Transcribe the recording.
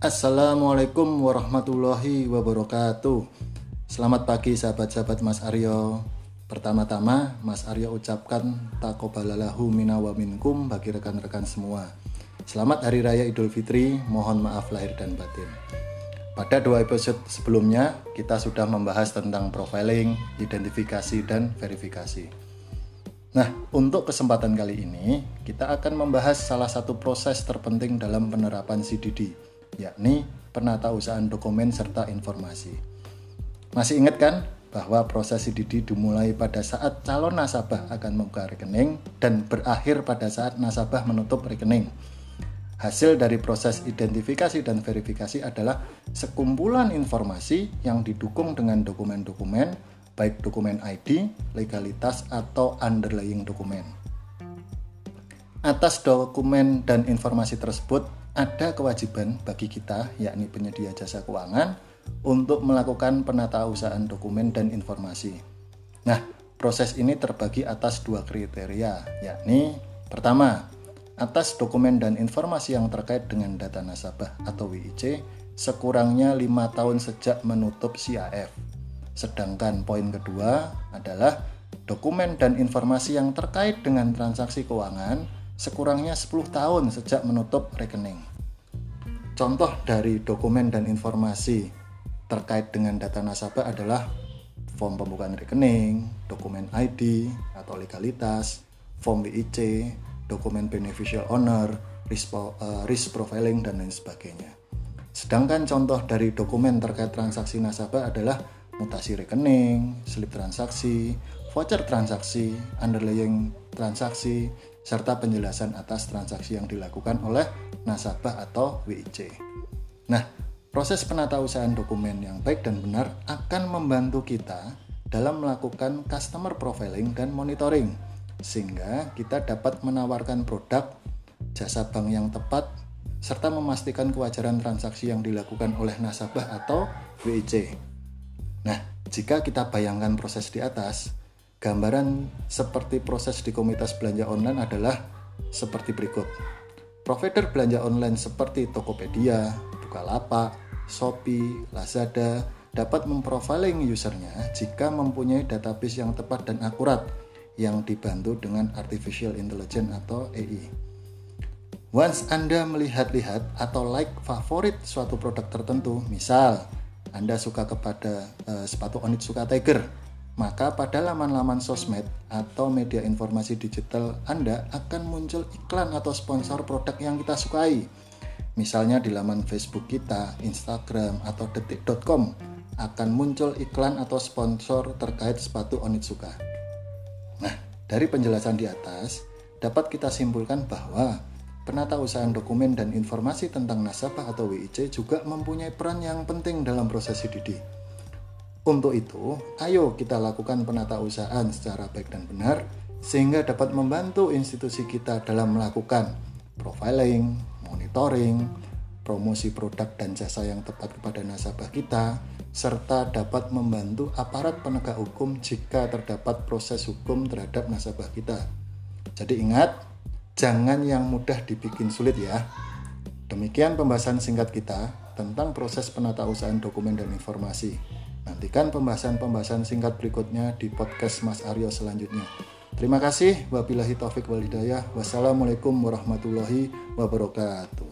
Assalamualaikum warahmatullahi wabarakatuh. Selamat pagi sahabat-sahabat Mas Aryo. Pertama-tama Mas Aryo ucapkan takobalalahu mina wa minkum bagi rekan-rekan semua. Selamat Hari Raya Idul Fitri, mohon maaf lahir dan batin. Pada dua episode sebelumnya kita sudah membahas tentang profiling, identifikasi, dan verifikasi. Nah, untuk kesempatan kali ini, kita akan membahas salah satu proses terpenting dalam penerapan CDD, yakni penatausahaan dokumen serta informasi. Masih ingat kan bahwa proses CDD dimulai pada saat calon nasabah akan membuka rekening dan berakhir pada saat nasabah menutup rekening. Hasil dari proses identifikasi dan verifikasi adalah sekumpulan informasi yang didukung dengan dokumen-dokumen baik dokumen ID, legalitas, atau underlying dokumen. Atas dokumen dan informasi tersebut, ada kewajiban bagi kita, yakni penyedia jasa keuangan, untuk melakukan penatausahaan dokumen dan informasi. Nah, proses ini terbagi atas dua kriteria, yakni pertama, atas dokumen dan informasi yang terkait dengan data nasabah atau WIC sekurangnya lima tahun sejak menutup CAF Sedangkan poin kedua adalah dokumen dan informasi yang terkait dengan transaksi keuangan sekurangnya 10 tahun sejak menutup rekening. Contoh dari dokumen dan informasi terkait dengan data nasabah adalah form pembukaan rekening, dokumen ID atau legalitas, form WIC, dokumen beneficial owner, risk, uh, risk profiling, dan lain sebagainya. Sedangkan contoh dari dokumen terkait transaksi nasabah adalah mutasi rekening, slip transaksi, voucher transaksi, underlying transaksi, serta penjelasan atas transaksi yang dilakukan oleh nasabah atau WIC. Nah, proses penatausahaan dokumen yang baik dan benar akan membantu kita dalam melakukan customer profiling dan monitoring sehingga kita dapat menawarkan produk jasa bank yang tepat serta memastikan kewajaran transaksi yang dilakukan oleh nasabah atau WIC. Nah, jika kita bayangkan proses di atas, gambaran seperti proses di komunitas belanja online adalah seperti berikut. Provider belanja online seperti Tokopedia, Bukalapak, Shopee, Lazada dapat memprofiling usernya jika mempunyai database yang tepat dan akurat yang dibantu dengan Artificial Intelligence atau AI. Once Anda melihat-lihat atau like favorit suatu produk tertentu, misal anda suka kepada uh, sepatu Onitsuka Tiger, maka pada laman-laman sosmed atau media informasi digital Anda akan muncul iklan atau sponsor produk yang kita sukai. Misalnya di laman Facebook kita, Instagram, atau detik.com akan muncul iklan atau sponsor terkait sepatu Onitsuka. Nah, dari penjelasan di atas, dapat kita simpulkan bahwa Penatausahaan dokumen dan informasi tentang nasabah atau WIC juga mempunyai peran yang penting dalam proses CDD. Untuk itu, ayo kita lakukan penatausahaan secara baik dan benar sehingga dapat membantu institusi kita dalam melakukan profiling, monitoring, promosi produk dan jasa yang tepat kepada nasabah kita, serta dapat membantu aparat penegak hukum jika terdapat proses hukum terhadap nasabah kita. Jadi ingat, jangan yang mudah dibikin sulit ya. Demikian pembahasan singkat kita tentang proses penatausahaan dokumen dan informasi. Nantikan pembahasan-pembahasan singkat berikutnya di podcast Mas Aryo selanjutnya. Terima kasih. Wabillahi taufik walhidayah. Wassalamualaikum warahmatullahi wabarakatuh.